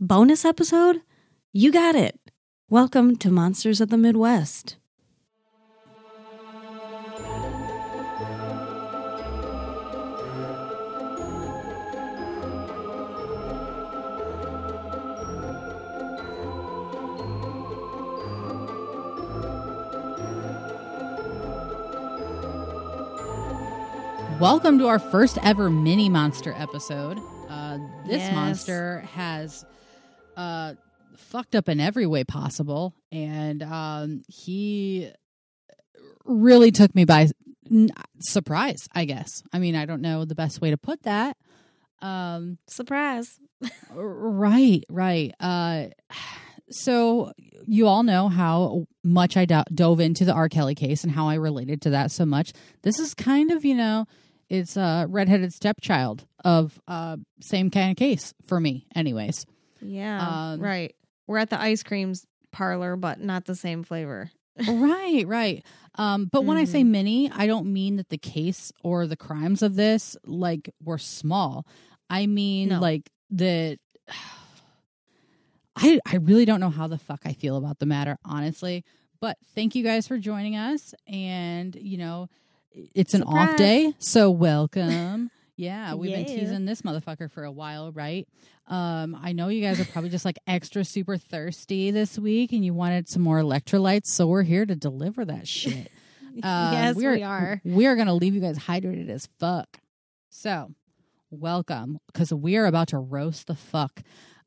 bonus episode? You got it. Welcome to Monsters of the Midwest. Welcome to our first ever mini monster episode. Uh, this Yes. monster has uh, fucked up in every way possible, and um, he really took me by n- surprise. I guess. I mean, I don't know the best way to put that. Um, Surprise. Right, right. Uh, so you all know how much I do- dove into the R. Kelly case and how I related to that so much. This is kind of, you know, it's a redheaded stepchild of uh, same kind of case for me, anyways. Yeah. Um, right. We're at the ice creams parlor, but not the same flavor. right, right. Um, but when I say mini, I don't mean that the case or the crimes of this like were small. I mean No. like that. I I really don't know how the fuck I feel about the matter, honestly. But thank you guys for joining us, and you know, it's an off day, so welcome. Yeah, we've been teasing this motherfucker for a while, right? Um, I know you guys are probably just like extra super thirsty this week, and you wanted some more electrolytes, so we're here to deliver that shit. Um, yes, we are. We are going to leave you guys hydrated as fuck. So, welcome, because we are about to roast the fuck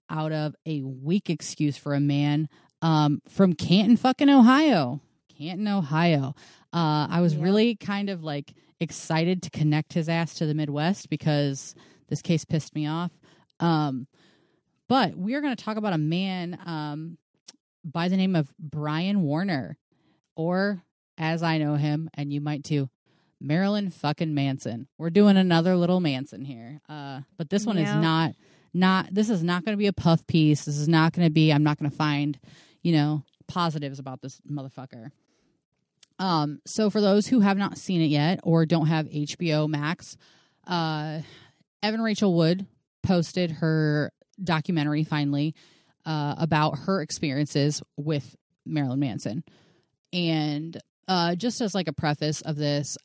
out of a weak excuse for a man um, from Canton, fucking Ohio. Canton, Ohio. Uh, I was Yep. really kind of like excited to connect his ass to the Midwest because this case pissed me off. Um, but we are going to talk about a man um, by the name of Brian Warner, or as I know him, and you might too, Marilyn fucking Manson. We're doing another little Manson here. Uh, but this one is not not this is not going to be a puff piece. This is not going to be I'm not going to find, you know, positives about this motherfucker. Um so for those who have not seen it yet or don't have HBO Max, uh Evan Rachel Wood posted her documentary finally uh about her experiences with Marilyn Manson. And uh just as like a preface of this,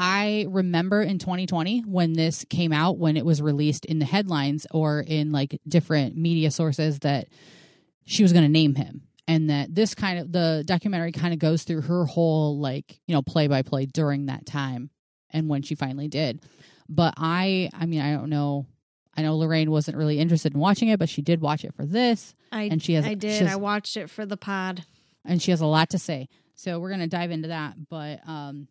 I remember in 2020 when this came out, when it was released in the headlines or in like different media sources that she was going to name him. And that this kind of the documentary kind of goes through her whole like, you know, play by play during that time and when she finally did. But I, I mean, I don't know. I know Lorraine wasn't really interested in watching it, but she did watch it for this I, and she has- I did. has- I watched it for the pod. and she has a lot to say. So we're going to dive into that. But, um,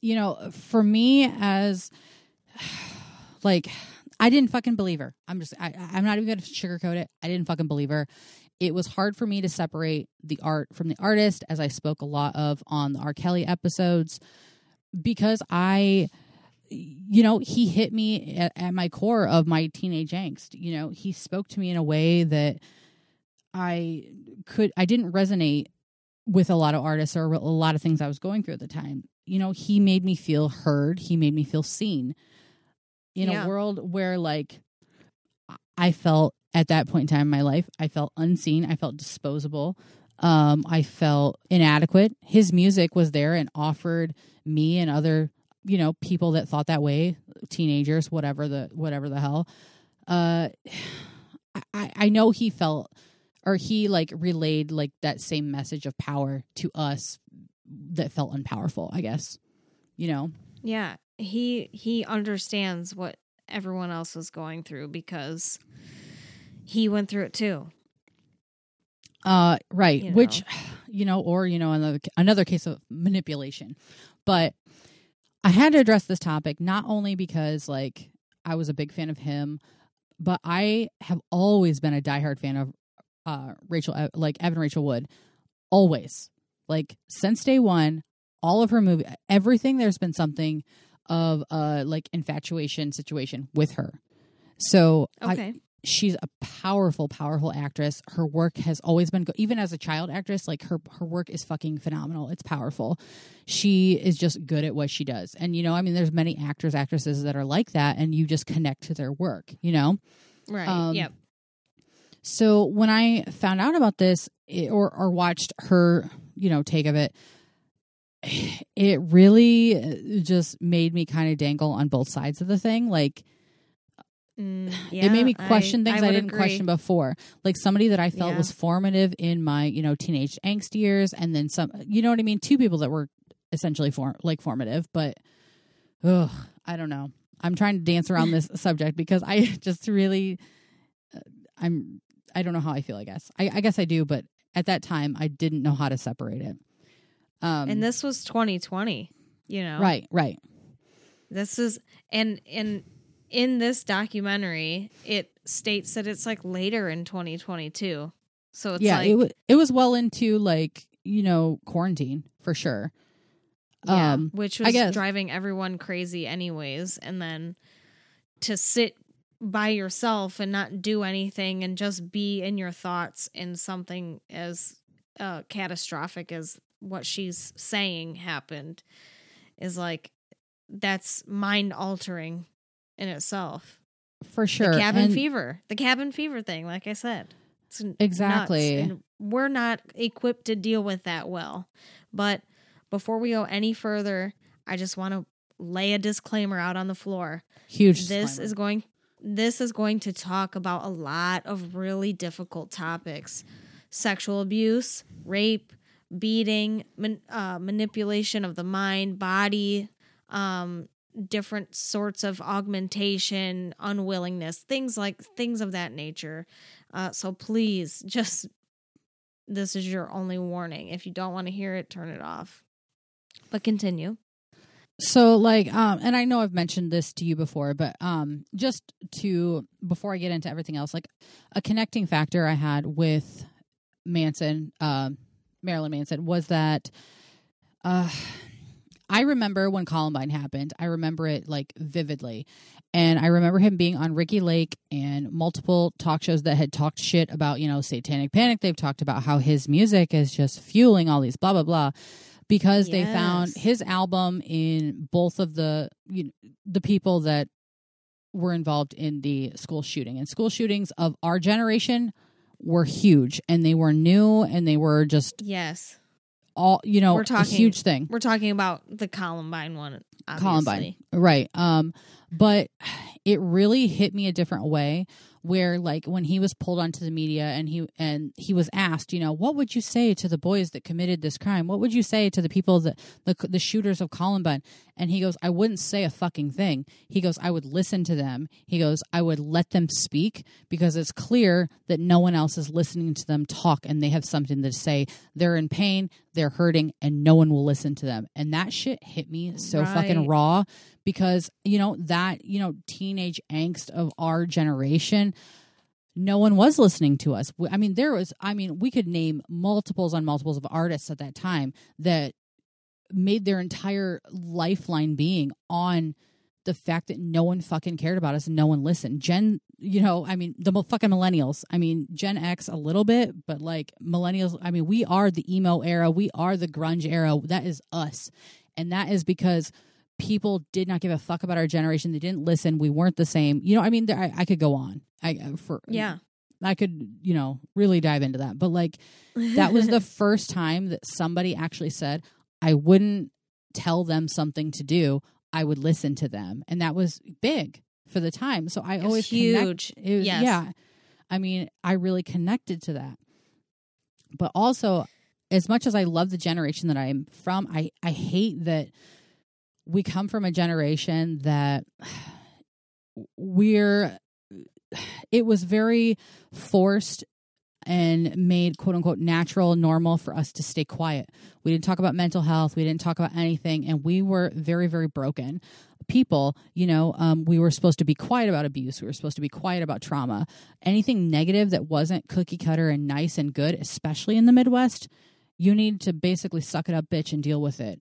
you know, for me as like, I didn't fucking believe her. I'm just, I, I'm not even going to sugarcoat it. I didn't fucking believe her. It was hard for me to separate the art from the artist, as I spoke a lot of on the R. Kelly episodes, because I, you know, he hit me at, at my core of my teenage angst. You know, he spoke to me in a way that I could I didn't resonate with a lot of artists or a lot of things I was going through at the time. You know, he made me feel heard, he made me feel seen. In Yeah. a world where like I felt at that point in time in my life, I felt unseen, I felt disposable. Um, I felt inadequate. His music was there and offered me and other, you know, people that thought that way, teenagers, whatever the whatever the hell. Uh I, I know he felt or he like relayed like that same message of power to us that felt unpowerful i guess you know Yeah. He he understands what everyone else was going through because he went through it too. uh right. You which you know or you know another another case of manipulation. But i had to address this topic not only because like i was a big fan of him but i have always been a diehard fan of uh rachel like evan rachel wood. Always. Like since day one all of her movie everything there's been something of uh like infatuation situation with her. So I, Okay. She's a powerful powerful actress her work has always been go- even as a child actress like her her work is fucking phenomenal it's powerful she is just good at what she does and you know i mean there's many actors actresses that are like that and you just connect to their work you know right. um, yep. So when I found out about this it, or or watched her, you know, take of it, it really uh, just made me kind of dangle on both sides of the thing. Like Mm, it made me yeah, question things I, would didn't agree. question before. Like somebody that I felt Yeah. was formative in my, you know, teenage angst years, and then some. You know what I mean? Two people that were essentially form like formative, but ugh, I don't know. I'm trying to dance around this subject because I just really, uh, I'm. I don't know how I feel. I guess I, I guess I do, but at that time I didn't know how to separate it. Um, And this was 2020. You know, right, right, This is and and in this documentary, it states that it's like later in 2022. So it's yeah. like it was it was well into like you know quarantine for sure. Yeah, Um, which was driving everyone crazy, anyways. And then to sit by yourself and not do anything and just be in your thoughts in something as uh, catastrophic as what she's saying happened is like that's mind altering in itself. for sure. The cabin And- fever, the cabin fever thing, like I said. It's Exactly. we're not equipped to deal with that well. But before we go any further, I just want to lay a disclaimer out on the floor. Huge. This disclaimer. is going this is going to talk about a lot of really difficult topics. Sexual abuse, rape, beating, man, uh, manipulation of the mind, body, um, different sorts of augmentation, unwillingness, things like things of that nature. Uh, so please, just this is your only warning. If you don't want to hear it, turn it off. But continue. So like um and I know I've mentioned this to you before, but um just to before I get into everything else, like a connecting factor I had with Manson, um Marilyn Manson was that uh I remember when Columbine happened. I remember it like vividly. And I remember him being on Ricki Lake and multiple talk shows that had talked shit about, you know, satanic panic. They've talked about how his music is just fueling all these blah blah blah because they found his album in both of the you know, the people that were involved in the school shooting and school shootings of our generation were huge and they were new and they were just Yes. All you know We're a talking- huge thing We're talking about the Columbine one. Obviously. Columbine. Right. Um, but it really hit me a different way where like when he was pulled onto the media and he and he was asked, you know, what would you say to the boys that committed this crime? What would you say to the people that the the shooters of Columbine? And he goes, I wouldn't say a fucking thing. He goes, I would listen to them. He goes, I would let them speak because it's clear that no one else is listening to them talk and they have something to say. They're in pain, they're hurting, and no one will listen to them. And that shit hit me so fucking raw because, you know, that, you know, teenage angst of our generation no one was listening to us. I mean, there was, I mean, we could name multiples on multiples of artists at that time that made their entire lifeline being on the fact that no one fucking cared about us and no one listened. Gen, you know, I mean, the fucking millennials. I mean, Gen X a little bit, but like millennials, I mean, we are the emo era, we are the grunge era. That is us. And that is because people did not give a fuck about our generation. They didn't listen. We weren't the same. You know, I mean, there, I, I could go on. I uh, for Yeah. I could, you know, really dive into that. But like that was the first time that somebody actually said, I wouldn't tell them something to do. I would listen to them. And that was big for the time. So I always connect- huge. it was- Yes. Yeah. I mean, I really connected to that. But also, as much as I love the generation that I'm from, I, I hate that we come from a generation that we're it was very forced and made quote unquote natural normal for us to stay quiet. We didn't talk about mental health, we didn't talk about anything and we were very very broken people, you know, um, we were supposed to be quiet about abuse, we were supposed to be quiet about trauma. Anything negative that wasn't cookie cutter and nice and good, especially in the Midwest, you need to basically suck it up bitch and deal with it.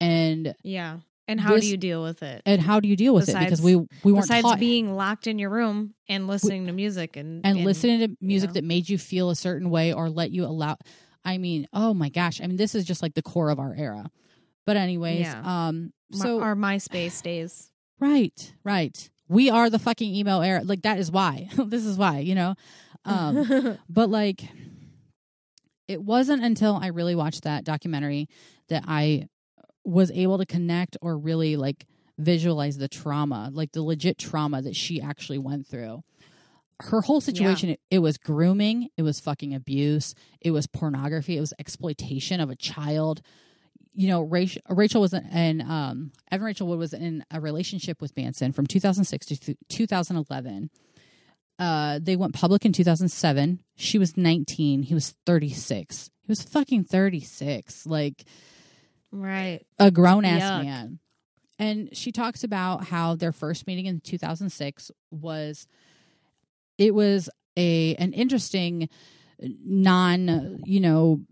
And Yeah. And how This- do you deal with it? and how do you deal with it because we we weren't Besides taught being locked in your room and listening to music and and listening to music know. that made you feel a certain way or let you allow I mean, oh my gosh. I mean, this is just like the core of our era. But anyways, Yeah. um my- so our MySpace days. right, right. We are the fucking emo era. Like that is why. this is why, you know. Um, but like it wasn't until I really watched that documentary that I was able to connect or really like visualize the trauma, like the legit trauma that she actually went through. Her whole situation, it, it was grooming, it was fucking abuse, it was pornography, it was exploitation of a child. You know, Rachel, Rachel was in, um, Evan Rachel Wood was in a relationship with Manson from 2006 to 2011. Uh, they went public in 2007. She was 19. He was 36. He was fucking 36. Like, right. a grown ass man. And she talks about how their first meeting in 2006 was it was a an interesting non, you know,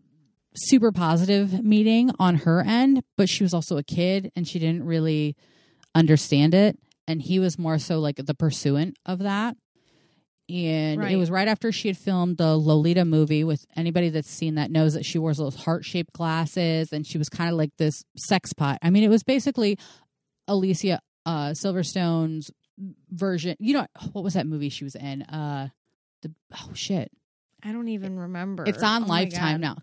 super positive meeting on her end, but she was also a kid and she didn't really understand it and he was more so like the pursuant of that. And it was right after she had filmed the Lolita movie with anybody that's seen that knows that she wears those heart shaped glasses and she was kind of like this sex pot. I mean, it was basically Alicia uh, Silverstone's version. You know, what was that movie she was in? Uh, the oh shit, I don't even remember. it's on Oh Lifetime now.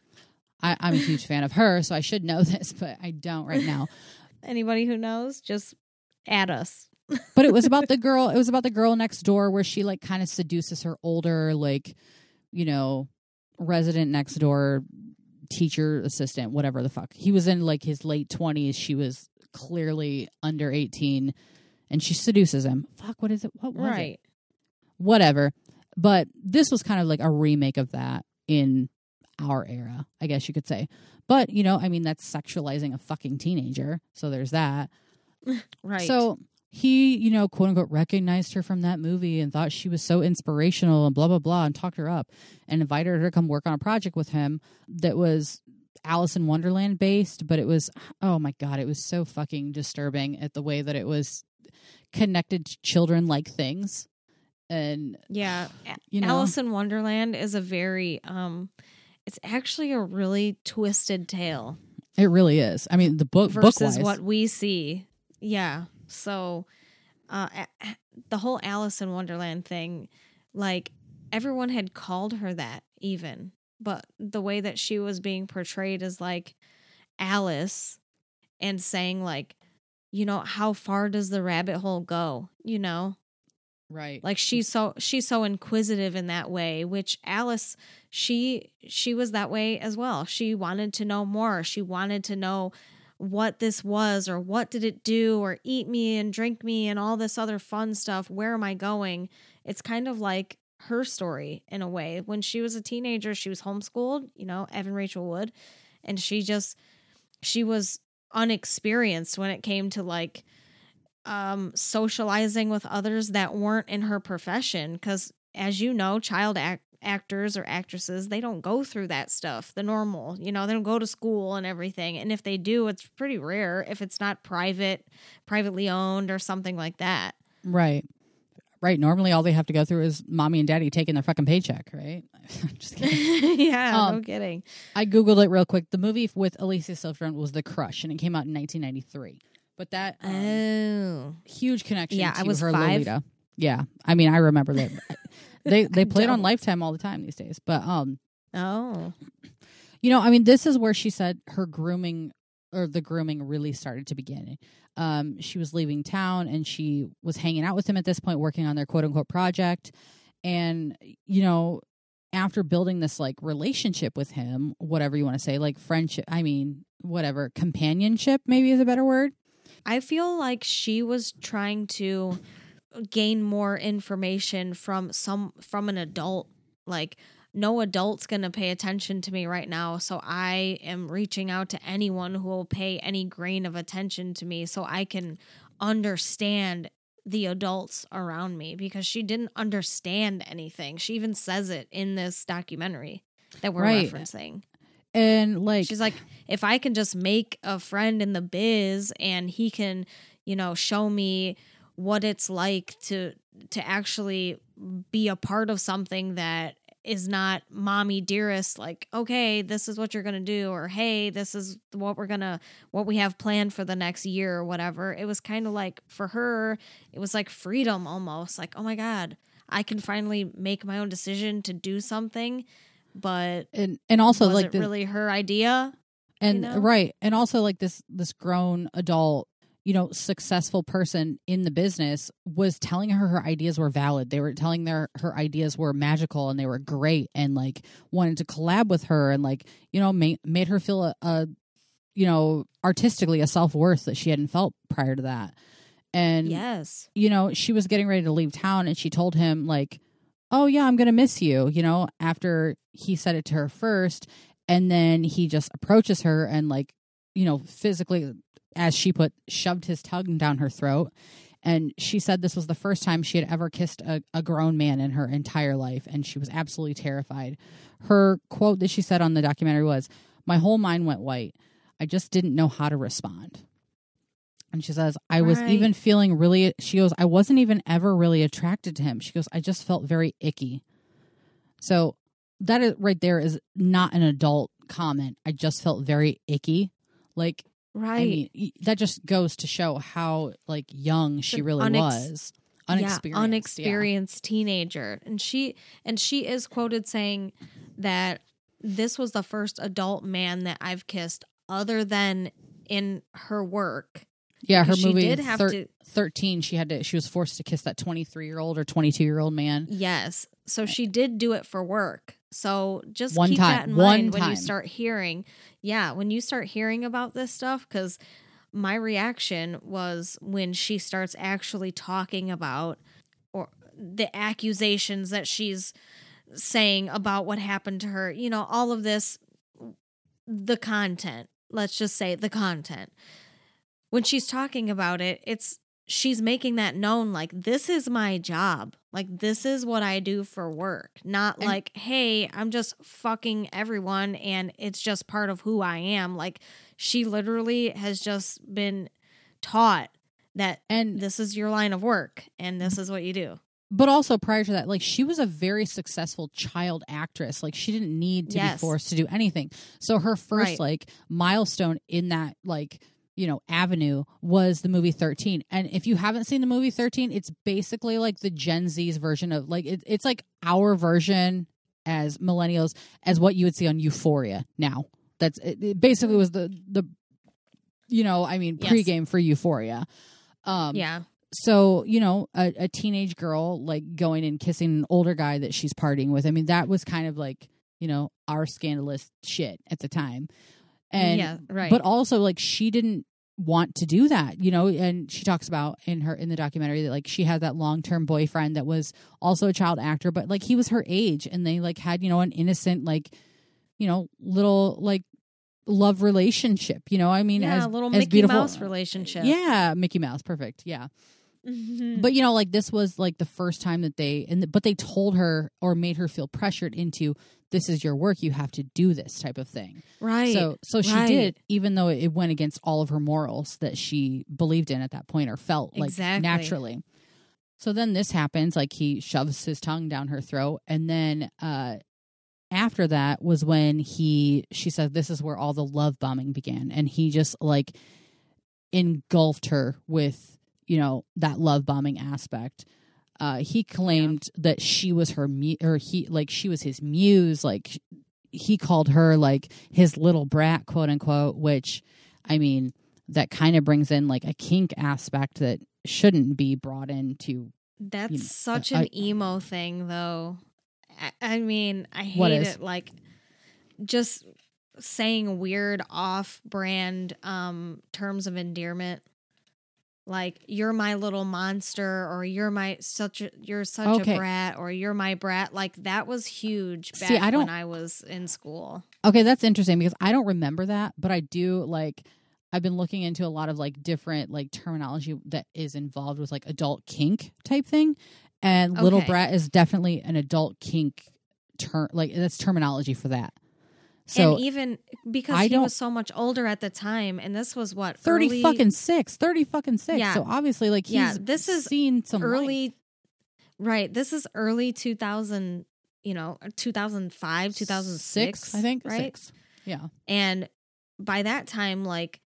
I, I'm a huge fan of her, so I should know this, but I don't right now. Anybody who knows, just add us. But it was about the girl it was about the girl next door where she like kind of seduces her older like you know resident next door teacher assistant whatever the fuck. He was in like his late 20s she was clearly under 18 and she seduces him. Fuck what is it what was it? Whatever. But this was kind of like a remake of that in our era i guess you could say. But you know i mean that's sexualizing a fucking teenager so there's that. Right. so he, you know, quote unquote, recognized her from that movie and thought she was so inspirational and blah, blah, blah, and talked her up and invited her to come work on a project with him that was Alice in Wonderland based. But it was, oh my God, it was so fucking disturbing at the way that it was connected to children like things. And, yeah, you know, Alice in Wonderland is a very um it's actually a really twisted tale it really is. I mean, the book, versus wise, what we see. Yeah. So uh the whole Alice in Wonderland thing like everyone had called her that even, but the way that she was being portrayed as like Alice and saying like you know how far does the rabbit hole go, you know? right. like she's so she's so inquisitive in that way which alice she she was that way as well she wanted to know more she wanted to know what this was or what did it do or eat me and drink me and all this other fun stuff. Where am i going? It's kind of like her story in a way. When she was a teenager she was homeschooled you know evan rachel wood and she just she was unexperienced when it came to like um socializing with others that weren't in her profession. Cuz as you know child act- actors or actresses they don't go through that stuff the normal you know they don't go to school and everything and if they do it's pretty rare if it's not private privately owned or something like that Right. Right. Normally, all they have to go through is mommy and daddy taking their fucking paycheck, right? Just kidding. yeah no Um, kidding I googled it real quick. The movie with Alicia Silverstone was The Crush, and it came out in 1993. But that um, oh huge connection. Yeah, to I was her five. Lolita. Yeah, I mean, I remember that. they they play it on. Lifetime all the time these days. But um, oh you know, I mean, this is where she said her grooming or the grooming really started to begin. Um, she was leaving town and she was hanging out with him at this point, working on their quote unquote project. And, you know, after building this like relationship with him, whatever you want to say, like friendship, I mean, whatever, companionship maybe is a better word. I feel like she was trying to gain more information from some from an adult like no adult's going to pay attention to me right now so I am reaching out to anyone who will pay any grain of attention to me so I can understand the adults around me because she didn't understand anything. She even says it in this documentary that we're Right. referencing. And like, She's like, if I can just make a friend in the biz and he can, you know, show me what it's like to to actually be a part of something that is not mommy dearest like okay this is what you're gonna do or hey this is what we're gonna what we have planned for the next year or whatever it was kind of like for her it was like freedom almost like oh my god i can finally make my own decision to do something but and and also like it the, really her idea and know? right and also like this this grown adult you know successful person in the business was telling her her ideas were valid. They were telling their her ideas were magical and they were great and like wanted to collab with her and like you know made, made her feel a, a you know artistically a self-worth that she hadn't felt prior to that. And yes. you know she was getting ready to leave town and she told him like oh yeah i'm gonna miss you you know after he said it to her first. And then he just approaches her and like you know physically as she put shoved his tongue down her throat. And she said this was the first time she had ever kissed a, a grown man in her entire life and she was absolutely terrified. Her quote that she said on the documentary was my whole mind went white. I just didn't know how to respond. And she says i was Right. even feeling really she goes i wasn't even ever really attracted to him. She goes i just felt very icky. So that is right there is not an adult comment. I just felt very icky. Like right I mean, that just goes to show how like young she really unex- was. Unexperienced. yeah, yeah. teenager and she and she is quoted saying that this was the first adult man that i've kissed other than in her work Yeah, her movie did have thir- to- 13, she had to she was forced to kiss that 23-year-old or 22-year-old man. yes so she did do it for work so just One keep time, that in mind when you start hearing yeah when you start hearing about this stuff because my reaction was when she starts actually talking about or the accusations that she's saying about what happened to her you know all of this the content let's just say the content. When she's talking about it it's she's making that known like this is my job like this is what i do for work not And- like hey i'm just fucking everyone and it's just part of who i am like she literally has just been taught that And this is your line of work and this is what you do but also prior to that, like she was a very successful child actress. Like she didn't need to be forced to do anything. So her first Right. like milestone in that like you know avenue was the movie 13 and if you haven't seen the movie 13 it's basically like the gen z's version of like it, it's like our version as millennials as what you would see on euphoria now. That's it, it basically was the the you know i mean Yes. pregame for euphoria. Um yeah. so you know a, a teenage girl like going and kissing an older guy that she's partying with. I mean that was kind of like you know our scandalous shit at the time. And yeah right. but also like she didn't want to do that you know? And she talks about in her in the documentary that like she had that long-term boyfriend that was also a child actor but like he was her age and they like had you know an innocent like you know little like love relationship you know? I mean yeah as a little as mickey beautiful mouse relationship. Yeah mickey mouse perfect yeah Mhm. but you know like this was like the first time that they and but they told her or made her feel pressured into this is your work you have to do this type of thing right so so she right. did even though it went against all of her morals that she believed in at that point or felt like Exactly. naturally so then this happens like he shoves his tongue down her throat and then uh after that was when he she said this is where all the love bombing began and he just like engulfed her with you know that love bombing aspect uh he claimed that she was her mu- or he like she was his muse like he called her like his little brat quote unquote which i mean that kind of brings in like a kink aspect that shouldn't be brought into That's you know, such an emo thing, though. I, I mean, I hate it. Like, just saying weird off-brand um terms of endearment, like "you're my little monster" or "you're my such a you're such Okay. a brat" or "you're my brat." Like that was huge back See, I don't- when I was in school. Okay, that's interesting because I don't remember that, but I do like I've been looking into a lot of like different like terminology that is involved with like adult kink type thing. And little brat is definitely an adult kink term like that's terminology for that. So and even because I he was so much older at the time, and this was what 30 early, fucking 6, 30 fucking 6. Yeah. So obviously like he's Yeah, this is seen some life. early right this is early 2000 you know, 2005, 2006, I think. right? Six. Yeah. And by that time, like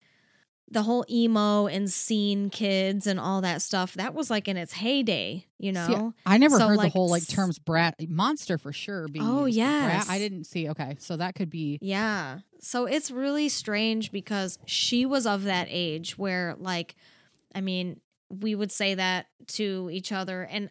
the whole emo and scene kids and all that stuff, that was like in its heyday, you know? See, I never So, heard the whole like terms brat monster for sure being Oh, used, but brat, yes. I didn't see. Okay, so that could be Yeah. So it's really strange because she was of that age where, like, I mean, we would say that to each other. And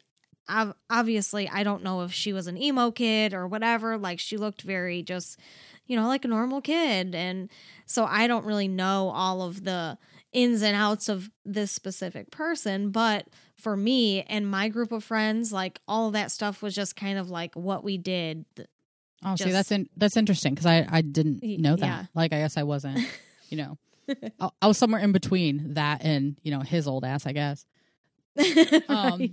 obviously, I don't know if she was an emo kid or whatever. Like, she looked very just, you know, like a normal kid. And so I don't really know all of the ins and outs of this specific person. But for me and my group of friends, like, all of that stuff was just kind of like what we did. Oh, see, that's in, that's interesting because I I didn't know that. yeah. Like, I guess I wasn't. You know, I, I was somewhere in between that and you know his old ass, I guess. Um, right.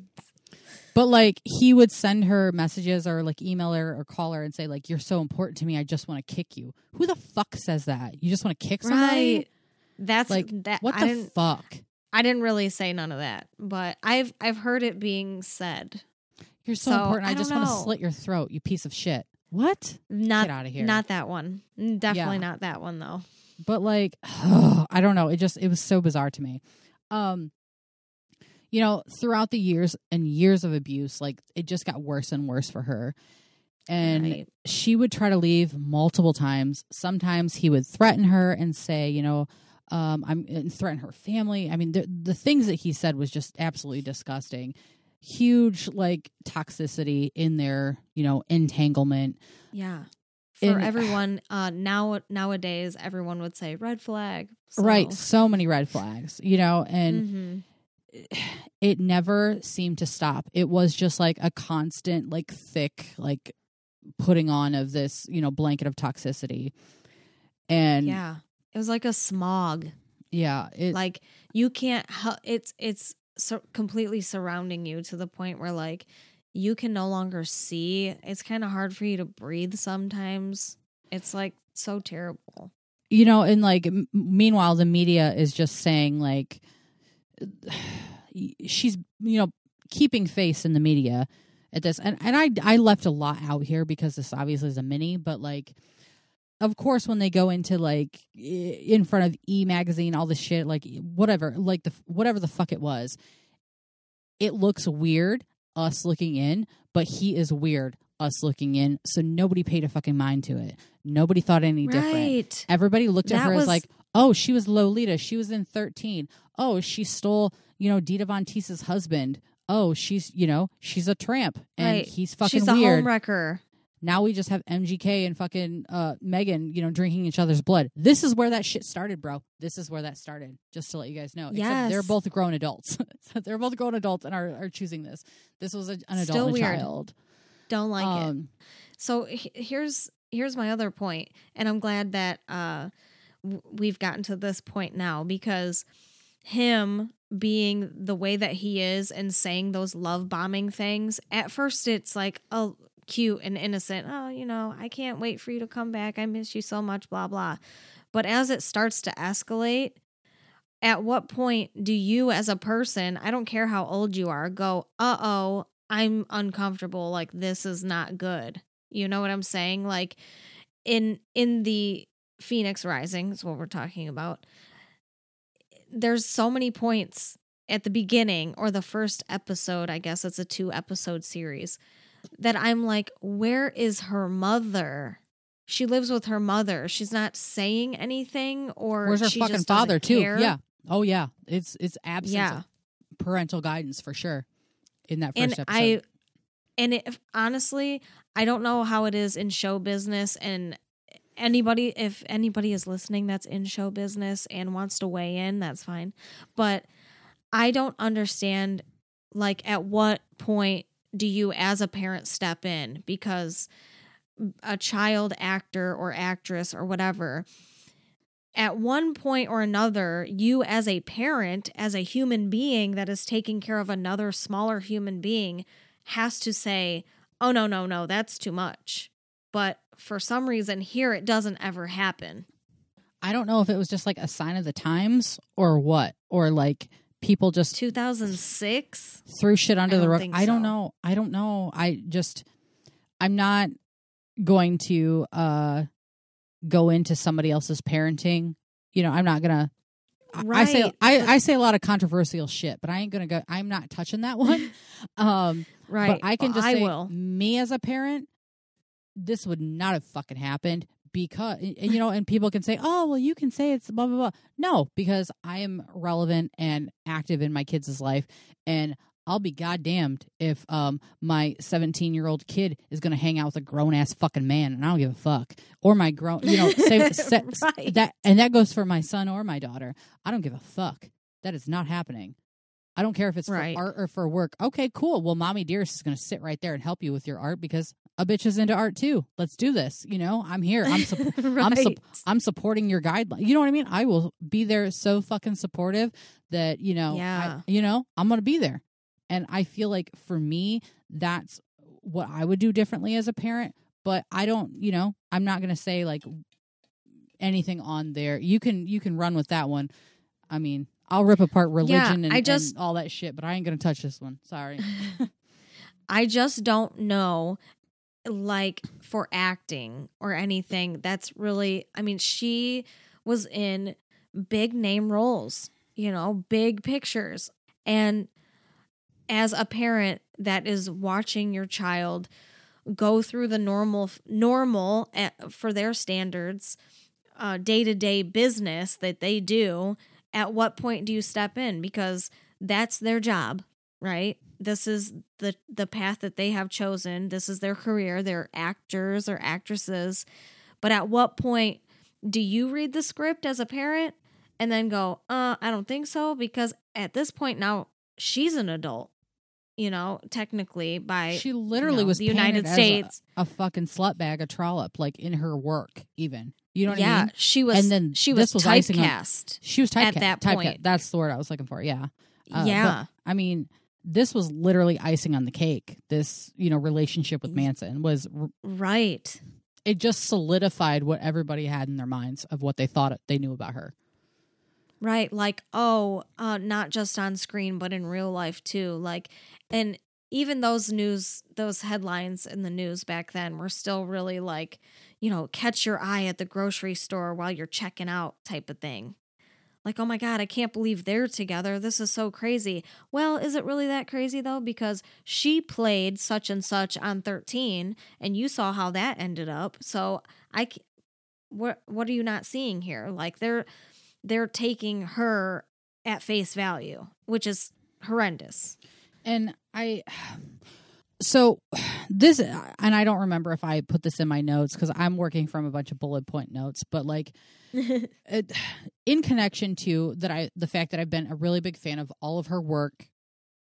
But like, he would send her messages or like email her or call her and say like, "You're so important to me. I just want to kick you." Who the fuck says that? You just want to kick somebody? Right. That's Like, that. What I the didn't. fuck? I didn't really say none of that, but I've I've heard it being said. You're so, So, important. I, I just want to slit your throat. You piece of shit. What? Not Get out of here. not that one. Mm, Definitely Yeah. not that one though. but like I don't know, it just it was so bizarre to me. Um you know, throughout the years and years of abuse, like it just got worse and worse for her. And Right. she would try to leave multiple times. Sometimes he would threaten her and say, you know, um, I'm and threaten her family. I mean, the the things that he said was just absolutely disgusting. Huge like toxicity in their, you know, entanglement. Yeah. For everyone, uh, now nowadays, everyone would say red flag. So. Right, so many red flags, you know, and Mhm. it never seemed to stop. It was just like a constant, like thick, like putting on of this, you know, blanket of toxicity. And yeah, it was like a smog. Yeah, it, like you can't. It's it's sur- completely surrounding you to the point where like you can no longer see. It's kind of hard for you to breathe sometimes. It's like so terrible. you know, and like m- meanwhile, the media is just saying like she's, you know, keeping face in the media at this, and and I I left a lot out here because this obviously is a mini, but like. Of course, when they go into like in front of E magazine, all this shit, like whatever, like the whatever the fuck it was, it looks weird us looking in, but he is weird us looking in. So nobody paid a fucking mind to it. Nobody thought any different. Everybody looked at That her was- as like, oh, she was Lolita. She was in 13. Oh, she stole, you know, Dita Von Teese's husband. Oh, she's, you know, she's a tramp and Right. he's fucking She's a weird. homewrecker. now we just have MGK and fucking uh, Megan, you know, drinking each other's blood. This is where that shit started, bro. This is where that started. Just to let you guys know. Except they're both grown adults. they're both grown adults and are, are choosing this. This was a, an adult Still weird. child. Don't like it. um, So he- here's here's my other point, and I'm glad that uh, w- we've gotten to this point now because him being the way that he is and saying those love bombing things. At first, it's like oh cute and innocent. Oh, you know, I can't wait for you to come back. I miss you so much. Blah blah. But as it starts to escalate. At what point do you, as a person, I don't care how old you are, go, uh oh, I'm uncomfortable. Like, this is not good. You know what I'm saying? Like in in the Phoenix Rising is what we're talking about. There's so many points at the beginning or the first episode, I guess it's a two episode series, that I'm like, where is her mother? She lives with her mother. She's not saying anything or where's her fucking father, too? care. Yeah. Oh, yeah. It's, it's absence Yeah. parental guidance for sure in that first and episode. I and it, honestly, I don't know how it is in show business and anybody if anybody is listening that's in show business and wants to weigh in, that's fine. But I don't understand like at what point do you as a parent step in because a child actor or actress or whatever at one point or another, you as a parent, as a human being that is taking care of another smaller human being, has to say, oh, no, no, no, that's too much. But for some reason, here it doesn't ever happen. I don't know if it was just like a sign of the times or what, or like people just 2006? threw shit under the rug. I don't so. know. I don't know. I just I'm not going to uh go into somebody else's parenting. You know, I'm not gonna. I- I say I, I say a lot of controversial shit, but I ain't gonna go. I'm not touching that one. um, Right. but I can Well, just I say, will. me as a parent, this would not have fucking happened because and, you know, and people can say, "Oh, well, you can say it's blah blah blah." No, because I am relevant and active in my kids' life, and I'll be goddamned if um my 17 year old kid is gonna hang out with a grown ass fucking man, and I don't give a fuck. Or my grown, you know, say, say, Right. that, and that goes for my son or my daughter. I don't give a fuck. That is not happening. I don't care if it's Right. for art or for work. Okay, cool. Well, mommy dearest is going to sit right there and help you with your art because a bitch is into art too. Let's do this. You know, I'm here. I'm sup- I'm sup- Right. I'm supporting your guideline. You know what I mean? I will be there so fucking supportive that, you know, I- Yeah. you know, I'm going to be there. And I feel like for me, that's what I would do differently as a parent, but I don't, you know, I'm not going to say like anything on there. You can you can run with that one. I mean, I'll rip apart religion and, I just- and all that shit, but I ain't going to touch this one. Sorry. I just don't know like for acting or anything that's really I mean she was in big name roles, you know, big pictures. And as a parent that is watching your child go through the normal normal eh, for their standards uh, day-to-day business that they do at what point do you step in because that's their job right this is the the path that they have chosen this is their career they're actors or actresses but at what point do you read the script as a parent and then go uh i don't think so because at this point now she's an adult you know technically by she literally know, was the United as a- States. a, fucking slut bag, a trollop, like in her work, even. You know what yeah I mean? she was And then she was, was icing on- typecast She was typecast. At that typecast. point. That's the word I was looking for. Yeah. Uh, yeah but, I mean, this was literally icing on the cake. This, you know, relationship with Manson was, right it just solidified what everybody had in their minds of what they thought they knew about her. Right. Like, oh, uh, not just on screen, but in real life too. Like, and even those news, those headlines in the news back then were still really like, you know, catch your eye at the grocery store while you're checking out type of thing. Like, oh my God, I can't believe they're together. This is so crazy. Well, is it really that crazy though? Because she played such and such on 13 and you saw how that ended up. So I, what, what are you not seeing here? Like, they're, they're taking her at face value, which is horrendous. And I, so this, and I don't remember if I put this in my notes because I'm working from a bunch of bullet point notes, but like, it, in connection to that, I the fact that I've been a really big fan of all of her work,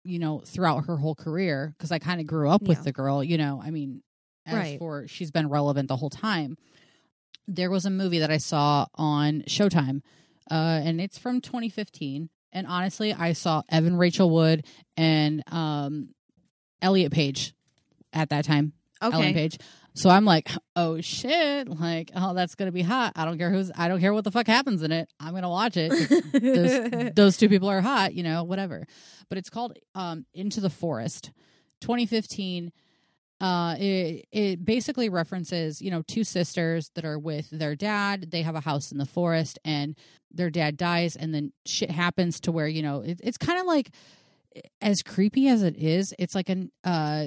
you know, throughout her whole career because I kind of grew up with the girl. You know, I mean, as Right. for she's been relevant the whole time. There was a movie that I saw on Showtime, uh, and it's from 2015. And honestly, I saw Evan Rachel Wood and um, Elliot Page at that time. Ellen Okay. Page. So I'm like, oh shit! Like, oh, that's gonna be hot. I don't care who's. I don't care what the fuck happens in it. I'm gonna watch it. those, those two people are hot. You know, whatever. But it's called um, Into the Forest, 2015. Uh, it it basically references you know two sisters that are with their dad. They have a house in the forest, and their dad dies, and then shit happens to where you know it, it's kind of like as creepy as it is. It's like a uh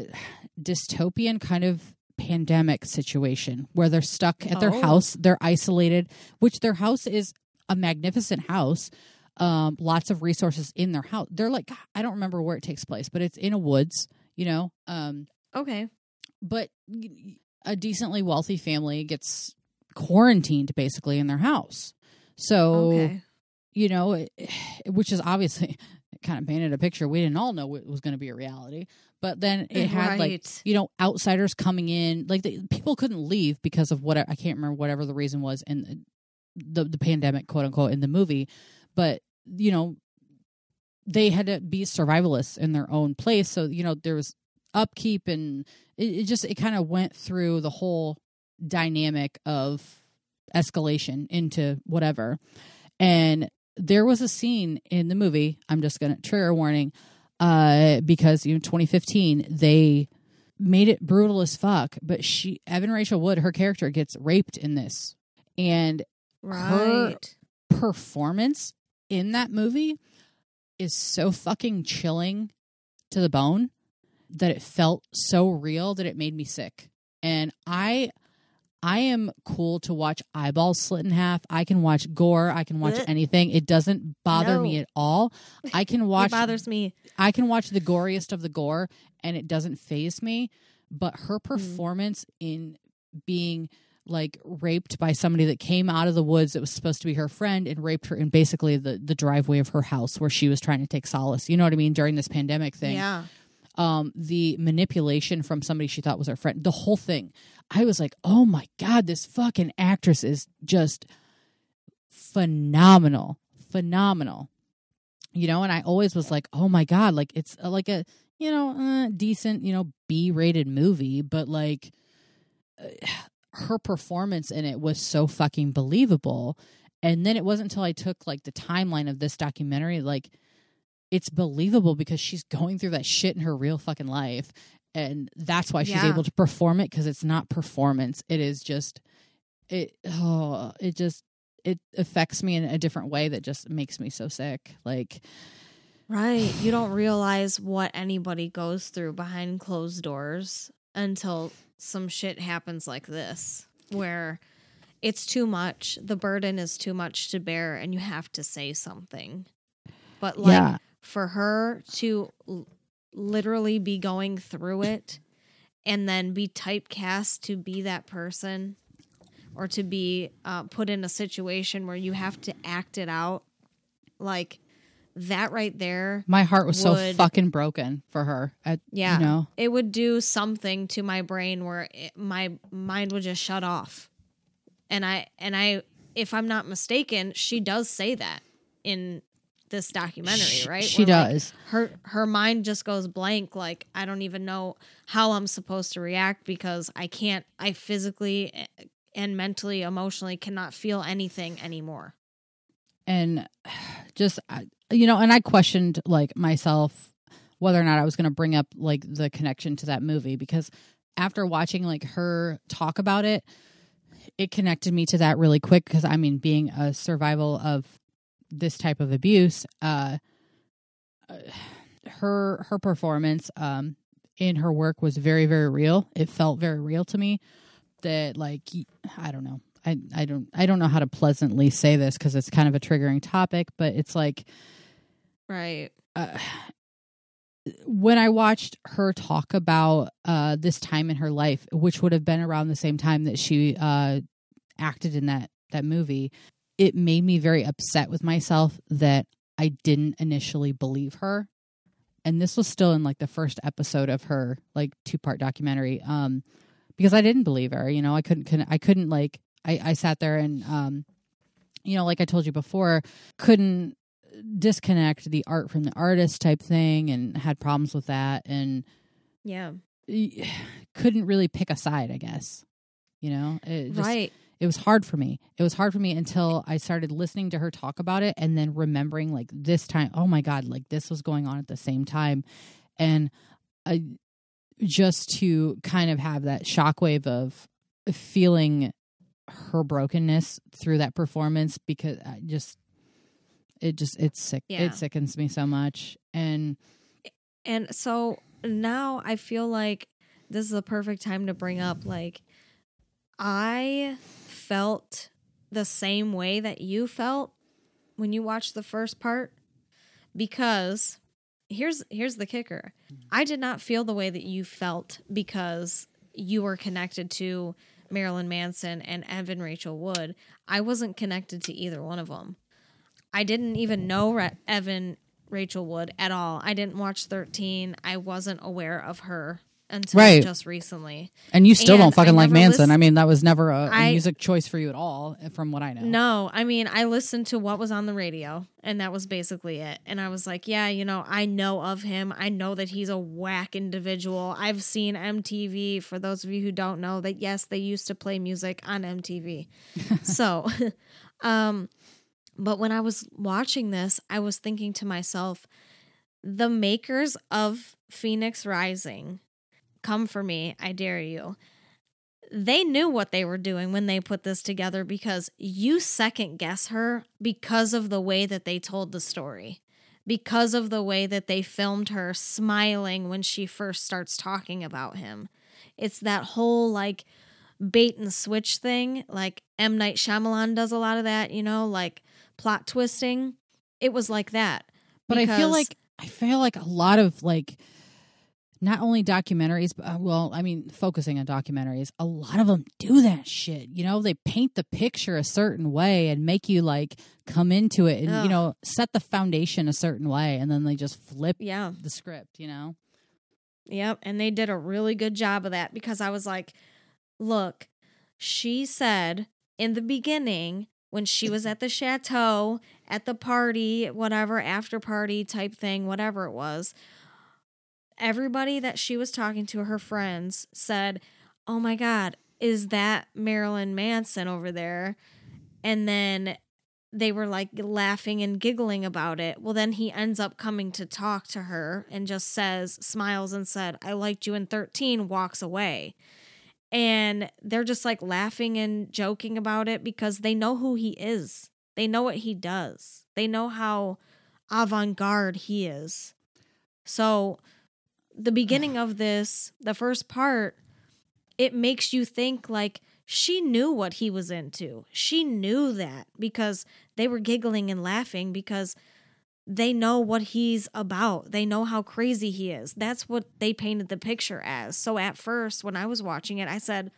dystopian kind of pandemic situation where they're stuck at their Oh. house, they're isolated, which their house is a magnificent house. Um, lots of resources in their house. They're like I don't remember where it takes place, but it's in a woods, you know. Um, okay. but a decently wealthy family gets quarantined basically in their house. So Okay. you know, it, which is obviously kind of painted a picture we didn't all know it was going to be a reality. But then it had like you know outsiders coming in, like the, people couldn't leave because of what I can't remember whatever the reason was in the the pandemic, quote unquote, in the movie. But you know, they had to be survivalists in their own place. So you know there was upkeep and it, it just it kind of went through the whole dynamic of escalation into whatever. And there was a scene in the movie. I'm just gonna trigger warning, uh, because you know 2015 they made it brutal as fuck. But she, Evan Rachel Wood, her character gets raped in this, and Right. performance in that movie is so fucking chilling to the bone that it felt so real that it made me sick. And I I am cool to watch eyeballs slit in half. I can watch gore, I can watch Blech. anything. It doesn't bother me at all. I can watch. It bothers me. I can watch the goriest of the gore and it doesn't phase me. But her Mm. performance in being like raped by somebody that came out of the woods that was supposed to be her friend and raped her in basically the, the driveway of her house where she was trying to take solace. You know what I mean? During this pandemic thing. Yeah. Um, the manipulation from somebody she thought was her friend, the whole thing. I was like, oh my God, this fucking actress is just phenomenal. Phenomenal you know and i always was like oh my god like it's uh, like a you know uh, decent you know b rated movie but like uh, her performance in it was so fucking believable and then it wasn't until i took like the timeline of this documentary like it's believable because she's going through that shit in her real fucking life and that's why she's Yeah. able to perform it because it's not performance it is just it oh it just it affects me in a different way that just makes me so sick like Right. You don't realize what anybody goes through behind closed doors until some shit happens like this, where it's too much. The burden is too much to bear, and you have to say something. But, like, Yeah. For her to l- literally be going through it and then be typecast to be that person or to be uh, put in a situation where you have to act it out, like, that right there my heart was so fucking broken for her. At, Yeah. you know? It would do something to my brain where it, my mind would just shut off. And i and i if i'm not mistaken she does say that in this documentary right? she Where, like, does. her her mind just goes blank like i don't even know how i'm supposed to react because i can't i physically eh, and mentally emotionally cannot feel anything anymore. And just you know and i questioned like myself whether or not i was going to bring up like the connection to that movie because after watching like her talk about it it connected me to that really quick because i mean being a survival of this type of abuse uh uh, her her performance um in her work was very very real. It felt very real to me that like I don't know. I i don't i don't know how to pleasantly say this because it's kind of a triggering topic but it's like right. uh, when I watched her talk about uh, this time in her life, which would have been around the same time that she uh, acted in that that movie, it made me very upset with myself that I didn't initially believe her. And this was still in like the first episode of her like two part documentary, um, because I didn't believe her. You know, I couldn't, couldn't I couldn't like I, I sat there and um, you know, like I told you before, couldn't disconnect the art from the artist type thing and had problems with that and yeah couldn't really pick a side i guess you know it just, right it was hard for me. It was hard for me until i started listening to her talk about it and then remembering like this time oh my god like this was going on at the same time. And I, just to kind of have that shockwave of feeling her brokenness through that performance because I just it just it's sick Yeah. it sickens me so much. And And so now I feel like this is a perfect time to bring up like I felt the same way that you felt when you watched the first part because here's here's the kicker. I did not feel the way that you felt because you were connected to Marilyn Manson and Evan Rachel Wood. I wasn't connected to either one of them. I didn't even know Re- Evan Rachel Wood at all. I didn't watch 13. I wasn't aware of her until Right. just recently. and you still And don't fucking I like manson list- i mean that was never a, a I- music choice for you at all from what i know No, I mean, I listened to what was on the radio, and that was basically it. And I was like, yeah, you know, I know of him. I know that he's a whack individual. I've seen MTV. For those of you who don't know, that yes, they used to play music on MTV. so, um, but when I was watching this, I was thinking to myself, the makers of Phoenix Rising come for me, I dare you. They knew what they were doing when they put this together because you second guess her because of the way that they told the story, because of the way that they filmed her smiling when she first starts talking about him. It's that whole like bait and switch thing. Like M. Night Shyamalan does a lot of that, you know, like plot twisting. It was like that. But I feel like I feel like a lot of like not only documentaries, but uh, well, I mean, focusing on documentaries, a lot of them do that shit. You know, they paint the picture a certain way and make you like come into it and you know set the foundation a certain way, and then they just flip yeah. the script. You know, Yep. And they did a really good job of that because I was like, look, she said in the beginning when she was at the chateau, at the party, whatever, after party type thing, whatever it was, everybody that she was talking to, her friends, said, Oh my God, is that Marilyn Manson over there? And then they were like laughing and giggling about it. Well, then he ends up coming to talk to her and just says, smiles and said, I liked you in 13, walks away. And they're just like laughing and joking about it because they know who he is. They know what he does. They know how avant garde he is. So, the beginning of this, the first part, it makes you think like she knew what he was into. She knew that because they were giggling and laughing because they know what he's about. They know how crazy he is. That's what they painted the picture as. So at first, when I was watching it, I said,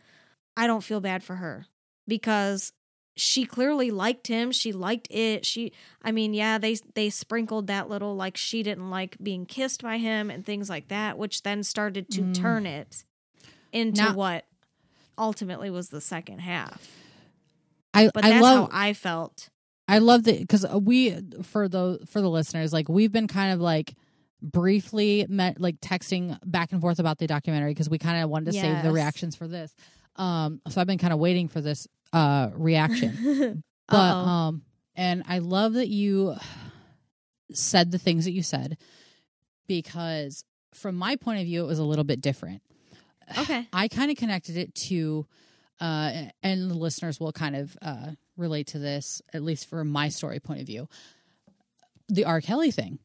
I don't feel bad for her because she clearly liked him. She liked it. She I mean, yeah, they they sprinkled that little like she didn't like being kissed by him and things like that, which then started to Mm. turn it into Now- what ultimately was the second half. I But I that's love how I felt. I love that because we for the for the listeners like we've been kind of like briefly met like texting back and forth about the documentary because we kind of wanted to save the reactions for this. Um, so I've been kind of waiting for this uh reaction, but Uh-oh. um, and I love that you said the things that you said because from my point of view it was a little bit different. okay. I kind of connected it to, uh, and the listeners will kind of uh, relate to this, at least from my story point of view. The R. Kelly thing,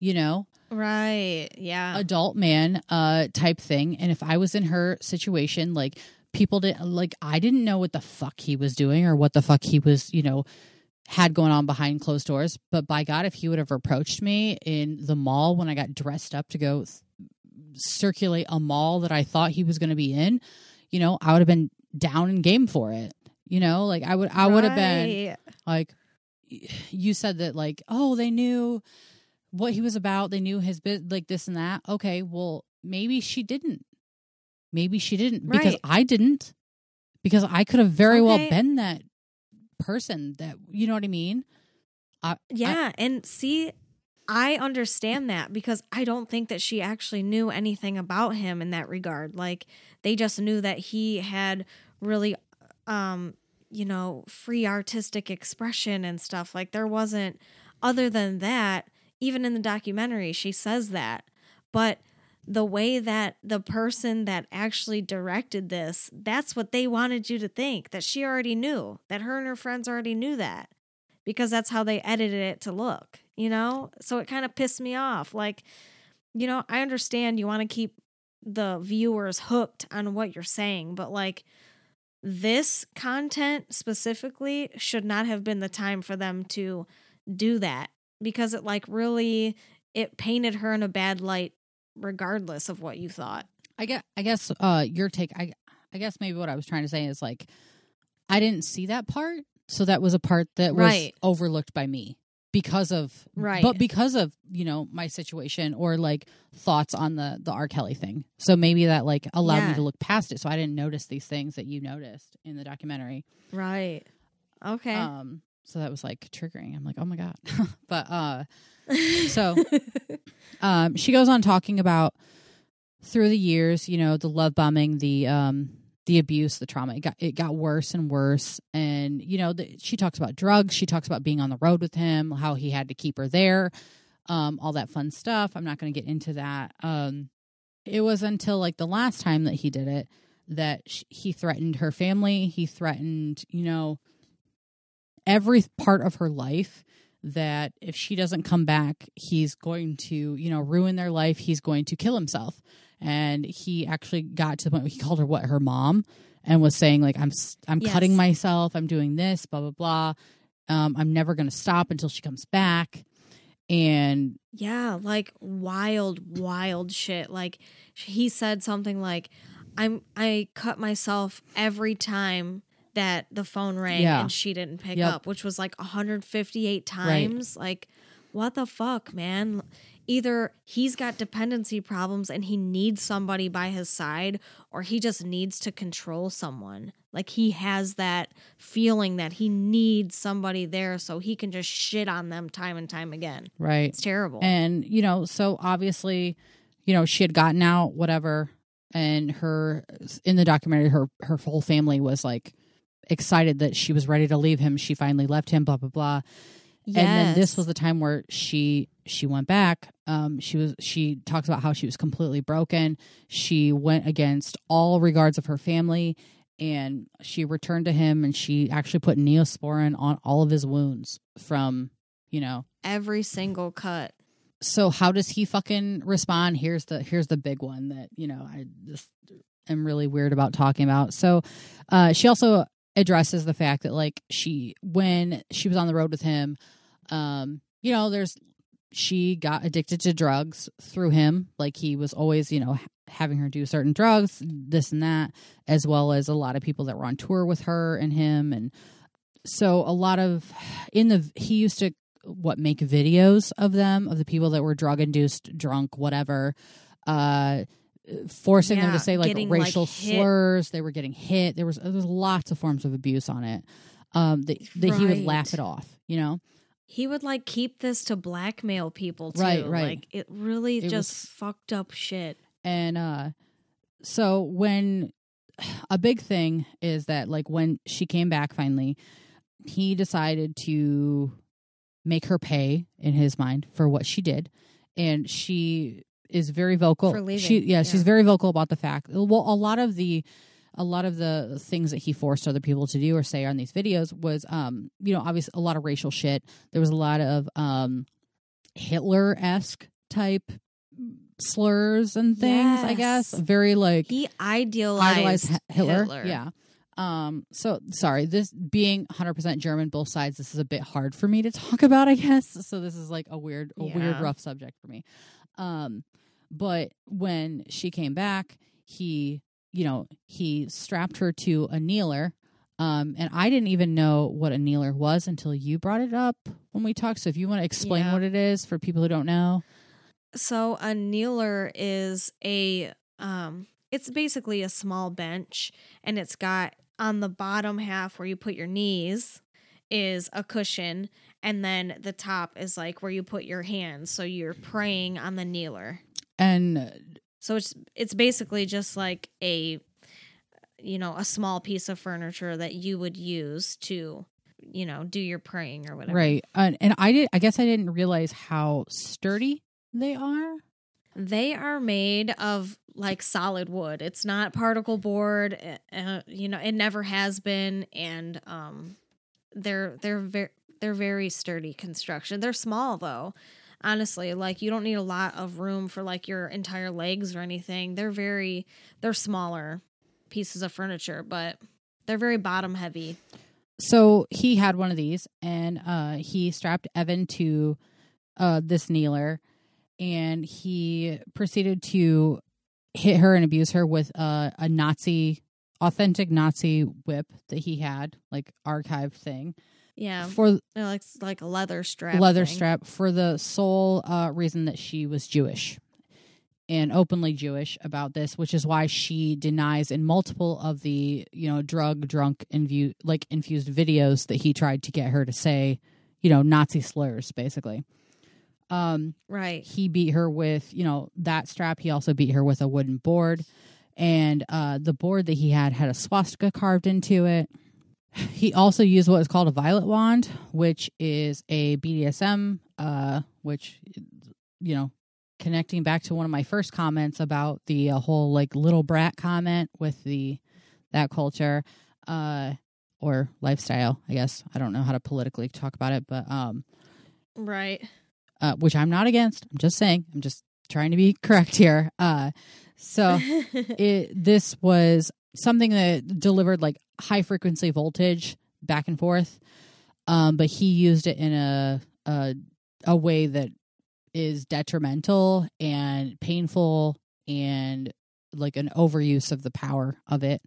you know, Right. Yeah. adult man uh, type thing. And if I was in her situation, like people didn't, like, I didn't know what the fuck he was doing or what the fuck he was, you know, had going on behind closed doors. But by God, if he would have approached me in the mall when I got dressed up to go th- circulate a mall that I thought he was going to be in, you know, I would have been down and game for it. You know, like I would, I would have been like, you said that, like, oh, they knew what he was about. They knew his bit, like this and that. Okay, well, maybe she didn't. Maybe she didn't because I didn't. Because I could have very well been that person that, you know what I mean? Yeah, and see, I understand that because I don't think that she actually knew anything about him in that regard. Like they just knew that he had really um you know, free artistic expression and stuff. Like there wasn't other than that, even in the documentary she says that. But the way that the person that actually directed this, that's what they wanted you to think that she already knew, that her and her friends already knew that because that's how they edited it to look, you know? So it kind of pissed me off. Like, you know, I understand you want to keep the viewers hooked on what you're saying, but like this content specifically should not have been the time for them to do that because it like really it painted her in a bad light regardless of what you thought. I guess, I guess, uh, your take, I, I guess maybe what I was trying to say is like, I didn't see that part. So that was a part that was Right. overlooked by me because of, Right. but because of, you know, my situation or like thoughts on the, the R. Kelly thing. So maybe that like allowed me to look past it. So I didn't notice these things that you noticed in the documentary. Right. Okay. Um, so that was like triggering. I'm like, oh my God. but, uh, so um, she goes on talking about through the years, you know, the love bombing, the um, the abuse, the trauma. It got it got worse and worse, and you know, the, she talks about drugs. She talks about being on the road with him, how he had to keep her there, um, all that fun stuff. I'm not going to get into that. Um, it was until like the last time that he did it that sh- he threatened her family. He threatened, you know, every part of her life that if she doesn't come back, he's going to, you know, ruin their life. He's going to kill himself. And he actually got to the point where he called her what her mom and was saying like I'm I'm Yes. cutting myself, I'm doing this, blah blah blah. Um, I'm never going to stop until she comes back. And Yeah, like wild, wild shit. Like he said something like, "I'm I cut myself every time that the phone rang Yeah. and she didn't pick Yep. up," which was like 158 times. Like, what the fuck, man? Either he's got dependency problems and he needs somebody by his side, or he just needs to control someone. Like he has that feeling that he needs somebody there so he can just shit on them time and time again. right. It's terrible. And, you know, so obviously, you know, she had gotten out, whatever. And her, in the documentary, her, her whole family was like excited that she was ready to leave him. She finally left him, blah, blah, blah. And then this was the time where she, she went back. Um, she was, she talks about how she was completely broken. She went against all regards of her family and she returned to him and she actually put neosporin on all of his wounds from, you know, every single cut. so how does he fucking respond here's the here's the big one that you know i just am really weird about talking about so uh she also addresses the fact that like she when she was on the road with him um you know there's she got addicted to drugs through him. Like he was always you know having her do certain drugs this and that as well as a lot of people that were on tour with her and him. And so a lot of in the he used to what make videos of them of the people that were drug induced drunk whatever uh forcing them to say like like, racial hit. slurs they were getting hit there was there was lots of forms of abuse on it um that, that he would laugh it off you know He would like keep this to blackmail people too. Right, right. Like it really It just was- fucked up shit. and uh so when a big thing is that like when she came back finally he decided to make her pay in his mind for what she did and she is very vocal For leaving, she yeah, she's very vocal about the fact well a lot of the a lot of the things that he forced other people to do or say on these videos was um you know obviously a lot of racial shit there was a lot of um hitler-esque type slurs and things i guess very like He idealized, idolized Hi- Hitler. Hitler. Yeah. Um. So sorry. This being 100% German, both sides. This is a bit hard for me to talk about. I guess. So this is like a weird, a weird, rough subject for me. Um. But when she came back, he, you know, he strapped her to a kneeler. Um, and I didn't even know what a kneeler was until you brought it up when we talked. So if you want to explain Yeah. what it is for people who don't know, So a kneeler is a um it's basically a small bench and it's got on the bottom half where you put your knees is a cushion and then the top is like where you put your hands so you're praying on the kneeler. And So it's it's basically just like a you know, a small piece of furniture that you would use to you know, do your praying or whatever. right, and, and I did. I guess I didn't realize how sturdy they are. They are made of like solid wood. It's not particle board. uh, Uh, you know, it never has been, and um, they're they're very they're very sturdy construction. They're small though. Honestly, like you don't need a lot of room for like your entire legs or anything. They're very they're smaller pieces of furniture, but they're very bottom heavy. so he had one of these and uh he strapped evan to uh this kneeler and he proceeded to hit her and abuse her with uh, a nazi authentic nazi whip that he had like archive thing Yeah, for they're like like a leather strap. leather thing. strap for the sole uh reason that she was jewish and openly jewish about this which is why she denies in multiple of the you know drug drunk infu- like infused videos that he tried to get her to say you know nazi slurs basically um Right. he beat her with you know that strap he also beat her with a wooden board and uh the board that he had had a swastika carved into it he also used what is called a violet wand which is a bdsm uh which you know connecting back to one of my first comments about the uh, whole like little brat comment with the that culture uh or lifestyle i guess. I don't know how to politically talk about it but um Right. uh which i'm not against. I'm just saying. I'm just trying to be correct here. Uh so it this was something that delivered like high frequency voltage back and forth um but he used it in a a a way that is detrimental and painful and like an overuse of the power of it.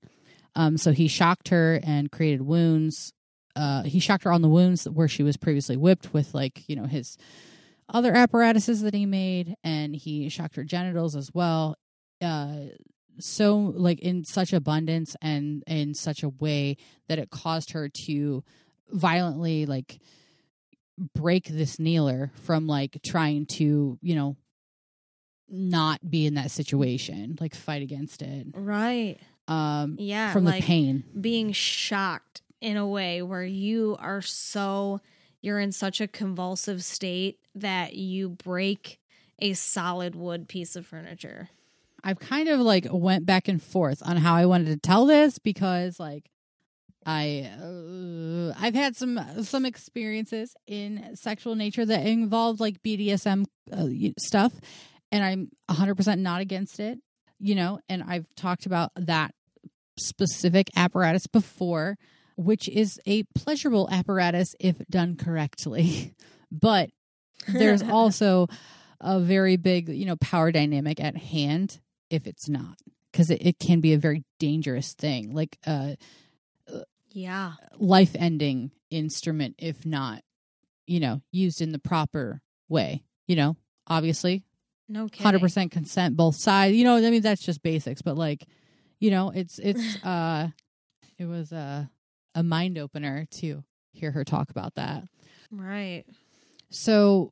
Um so he shocked her and created wounds uh he shocked her on the wounds where she was previously whipped with like you know his other apparatuses that he made and he shocked her genitals as well. Uh so like in such abundance and in such a way that it caused her to violently like break this kneeler from like trying to you know not be in that situation like fight against it right. um Yeah. from like the pain being shocked in a way where you are so you're in such a convulsive state that you break a solid wood piece of furniture. I've kind of like went back and forth on how I wanted to tell this because like I uh, I've had some some experiences in sexual nature that involved like BDSM uh, stuff and I'm 100% not against it, you know, and I've talked about that specific apparatus before which is a pleasurable apparatus if done correctly. but there's also a very big, you know, power dynamic at hand if it's not because it, it can be a very dangerous thing like a Yeah. life ending instrument if not you know used in the proper way you know obviously No kidding. 100% consent both sides you know i mean that's just basics but like you know it's it's uh it was a a mind opener to hear her talk about that Right. so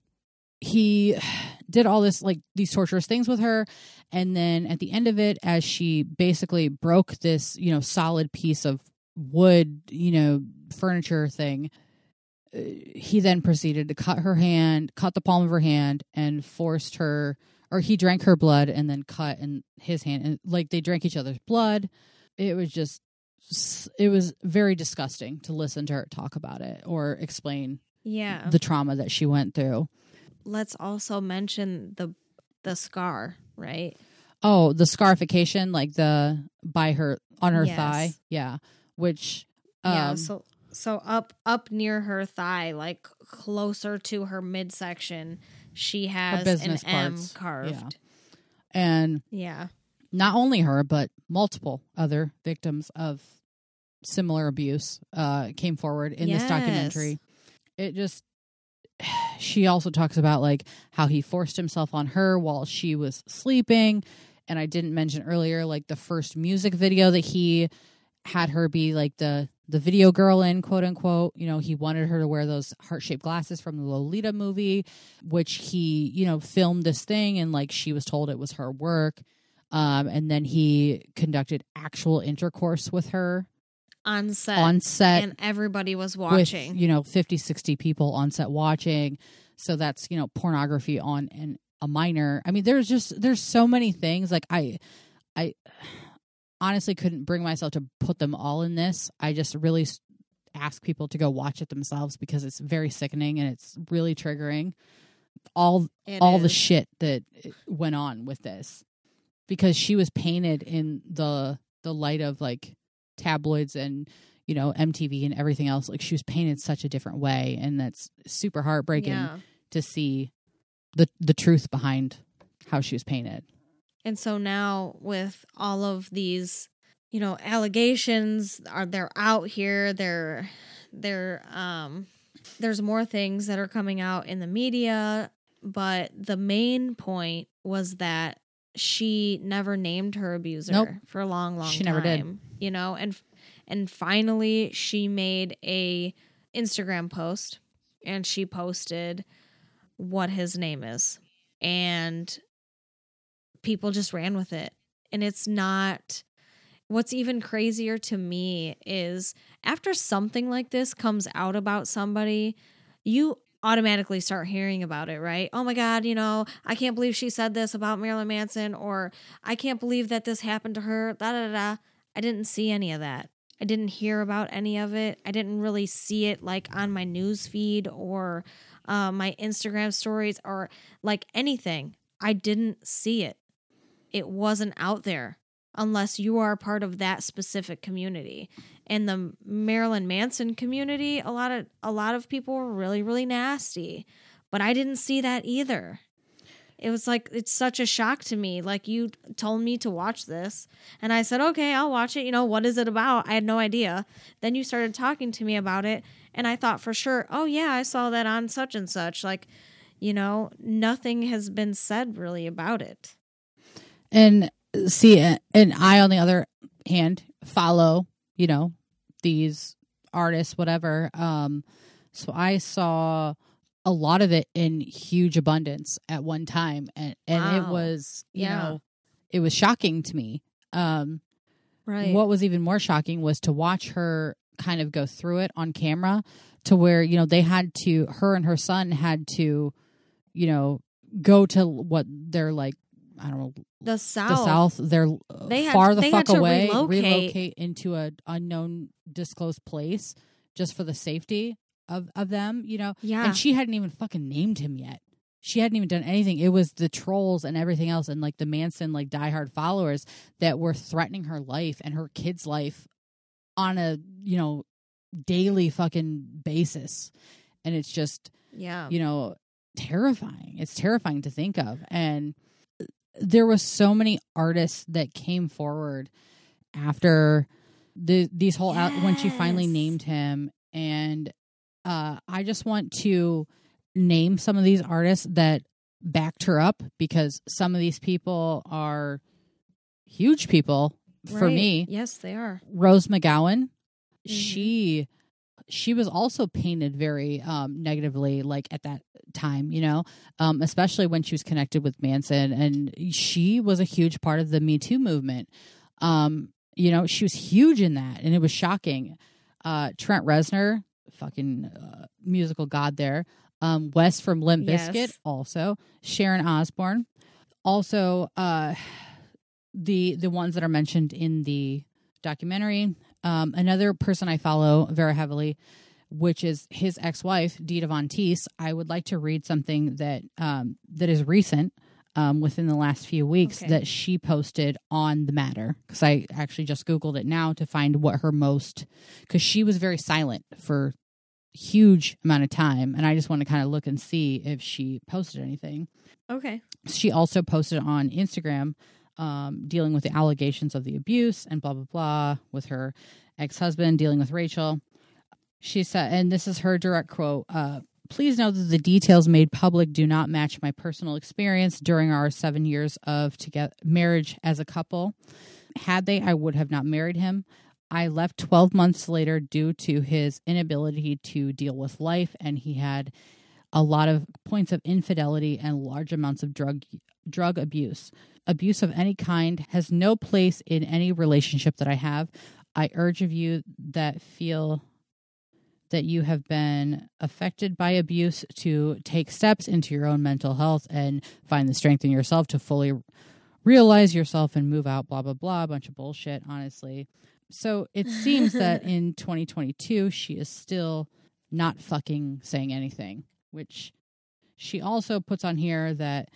he did all this like these torturous things with her and then at the end of it as she basically broke this you know solid piece of wood you know furniture thing uh, he then proceeded to cut her hand cut the palm of her hand and forced her or he drank her blood and then cut in his hand and like they drank each other's blood it was just it was very disgusting to listen to her talk about it or explain Yeah. the trauma that she went through. Let's also mention the the scar, right? Oh, the scarification, like the by her on her Yes. thigh, yeah, which um, yeah. So so up up near her thigh, like closer to her midsection, she has an business M parts. carved. and Yeah. not only her but multiple other victims of similar abuse uh came forward in this documentary. It just she also talks about like how he forced himself on her while she was sleeping. And I didn't mention earlier like the first music video that he had her be like the the video girl in quote unquote. You know he wanted her to wear those heart-shaped glasses from the lolita movie which he you know filmed this thing and like she was told it was her work. Um and then he conducted actual intercourse with her On set. on set and everybody was with watching. you know 50 60 people on set watching. So that's you know pornography on an, a minor. I mean there's just there's so many things. Like i i honestly couldn't bring myself to put them all in this. I just really ask people to go watch it themselves because it's very sickening and it's really triggering all It all the shit that went on with this. Because she was painted in the the light of like tabloids and you know MTV and everything else like she was painted such a different way and that's super heartbreaking Yeah. to see the the truth behind how she was painted And so now with all of these, you know, allegations are they're out here, they're they're um there's more things that are coming out in the media, but the main point was that she never named her abuser Nope. for a long long She time. never did. You know, and and finally she made a Instagram post and she posted what his name is. And people just ran with it. And it's not what's even crazier to me is after something like this comes out about somebody, you automatically start hearing about it, right? Oh my God, you know, I can't believe she said this about Marilyn Manson, or I can't believe that this happened to her. Da da da. I didn't see any of that. I didn't hear about any of it. I didn't really see it like on my news feed or uh, my Instagram stories or like anything. I didn't see it. It wasn't out there unless you are part of that specific community. In the Marilyn Manson community, a lot of a lot of people were really really nasty, but I didn't see that either. It was like it's such a shock to me. Like you told me to watch this, and I said, "Okay, I'll watch it." You know, what is it about? I had no idea. Then you started talking to me about it, and I thought for sure, "Oh yeah, I saw that on such and such." Like, you know, nothing has been said really about it. And see, and I, on the other hand, follow, you know, these artists, whatever. Um, so I saw a lot of it in huge abundance at one time, and and it was, you Yeah. know, it was shocking to me. Um, Right. what was even more shocking was to watch her kind of go through it on camera to where you know they had to her and her son had to you know go to what they're like i don't know the south. the south they're uh, They had- far the they fuck away relocate. into a unknown disclosed place just for the safety of of them you know Yeah. and she hadn't even fucking named him yet she hadn't even done anything it was the trolls and everything else and like the manson like diehard followers that were threatening her life and her kids life on a you know daily fucking basis and it's just yeah. you know terrifying it's terrifying to think of and there was so many artists that came forward after the these whole out when she finally named him and uh i just want to name some of these artists that backed her up because some of these people are huge people for me Yes, they are. Rose McGowan, Mhm. she she was also painted very um negatively like at that time, you know, um especially when she was connected with Manson and she was a huge part of the Me Too movement. Um you know, she was huge in that and it was shocking. Uh Trent Reznor, fucking uh, musical god there. Um Wes from Limp Yes. Bizkit also, Sharon Osbourne. Also uh the the ones that are mentioned in the documentary. Um, another person I follow very heavily, which is his ex-wife, Dita Von Teese. I would like to read something that um, that is recent, um, within the last few weeks, Okay. that she posted on the matter. Because I actually just googled it now to find what her most, because she was very silent for huge amount of time, and I just want to kind of look and see if she posted anything Okay. she also posted on Instagram um, dealing with the allegations of the abuse and blah blah blah with her ex-husband dealing with Rachel. She said, and this is her direct quote: uh, "Please know that the details made public do not match my personal experience during our seven years of together marriage as a couple. Had they, I would have not married him." I left 12 months later due to his inability to deal with life, and he had a lot of points of infidelity and large amounts of drug drug abuse. Abuse of any kind has no place in any relationship that I have. I urge of you that feel that you have been affected by abuse to take steps into your own mental health and find the strength in yourself to fully realize yourself and move out blah blah blah a bunch of bullshit honestly so it seems that in 2022 she is still not fucking saying anything which she also puts on here that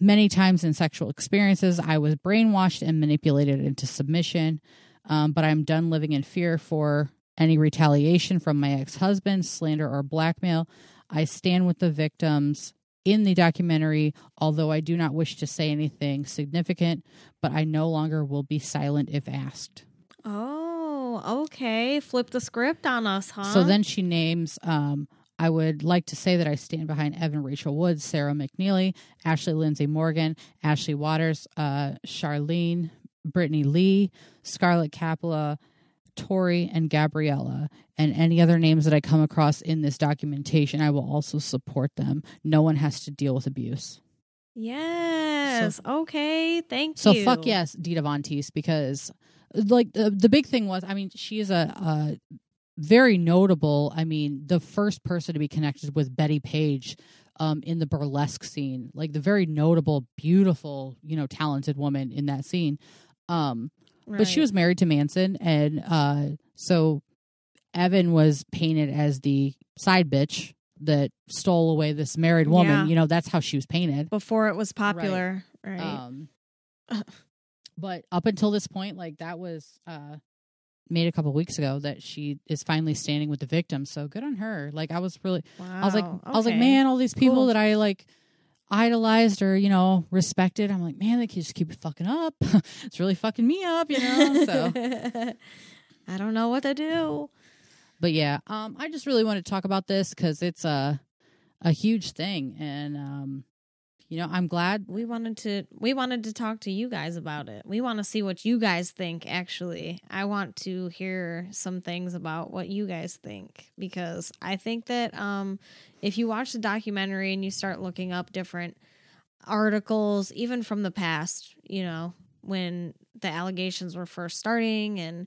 many times in sexual experiences I was brainwashed and manipulated into submission, um, but I'm done living in fear for any retaliation from my ex husband, slander, or blackmail. I stand with the victims in the documentary, although I do not wish to say anything significant, but I no longer will be silent if asked. Oh, okay. Flip the script on us, huh? So then she names, um, I would like to say that I stand behind Evan Rachel Woods, Sarah McNeilly, Ashley Lindsay Morgan, Ashley Walters, uh, Charlene, Brittany Lee, Scarlett Capella, Tori, and Gabriella, and any other names that I come across in this documentation, I will also support them. No one has to deal with abuse. Yes. okay. Thank So you. So fuck yes, Dita Von Teese, because like the the big thing was, I mean, she is a, a very notable. I mean, the first person to be connected with Bettie Page um, in the burlesque scene, like the very notable, beautiful, you know, talented woman in that scene. Um, But she was married to Manson, and uh, so Evan was painted as the side bitch that stole away this married woman. Yeah. You know, that's how she was painted. before it was popular, right? Um, but up until this point, like that was uh, made a couple weeks ago that she is finally standing with the victim. So good on her. Like I was really, wow. I was like, I was like, man, all these people Cool. that I like idolized or you know respected. I'm like, man, they can just keep fucking up. it's really fucking me up, you know. So, I don't know what to do. but yeah, um, I just really want to talk about this because it's a a huge thing, and um, you know, I'm glad We wanted to we wanted to talk to you guys about it. We want to see what you guys think actually. I want to hear some things about what you guys think because I think that um if you watch the documentary and you start looking up different articles even from the past, you know, when the allegations were first starting and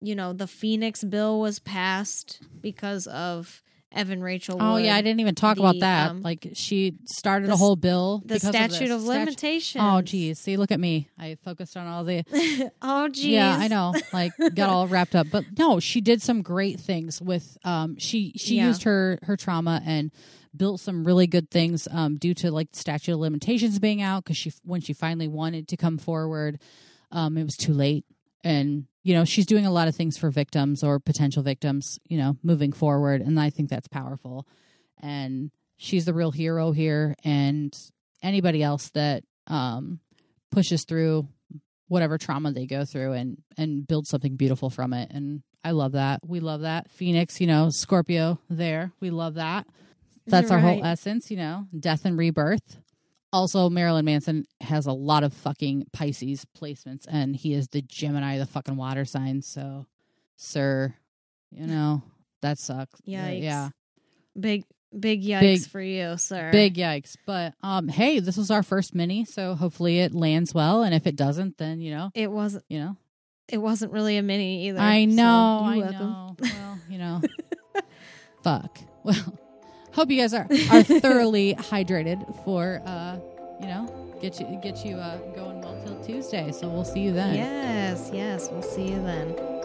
you know, the Phoenix bill was passed because of Evan Rachel Oh yeah, I didn't even talk the, about that. um, like she started the a whole bill. the of statute of Statu- limitations. Oh geez, see, look at me. I focused on all the. oh geez. Yeah, I know. Like got all wrapped up, but no, she did some great things with. Um, she she Yeah. used her her trauma and built some really good things. Um, due to like statute of limitations being out because she when she finally wanted to come forward, um, it was too late. And you know she's doing a lot of things for victims or potential victims. You know, moving forward, and I think that's powerful. And she's the real hero here. And anybody else that um pushes through whatever trauma they go through and and build something beautiful from it and i love that we love that phoenix you know scorpio there we love that that's our whole essence you know death and rebirth also marilyn manson has a lot of fucking pisces placements and he is the gemini the fucking water sign so sir you know that sucks Yikes. yeah Big big yikes Big- for you, sir. Big yikes. But um hey, this was our first mini, so hopefully it lands well and if it doesn't then, you know, It wasn't you know. it wasn't really a mini either. I know, you're I welcome. know. Well, you know. fuck. Well, hope you guys are are thoroughly hydrated for uh, you know, get you get you uh going well till Tuesday. So we'll see you then. Yes, yes, we'll see you then.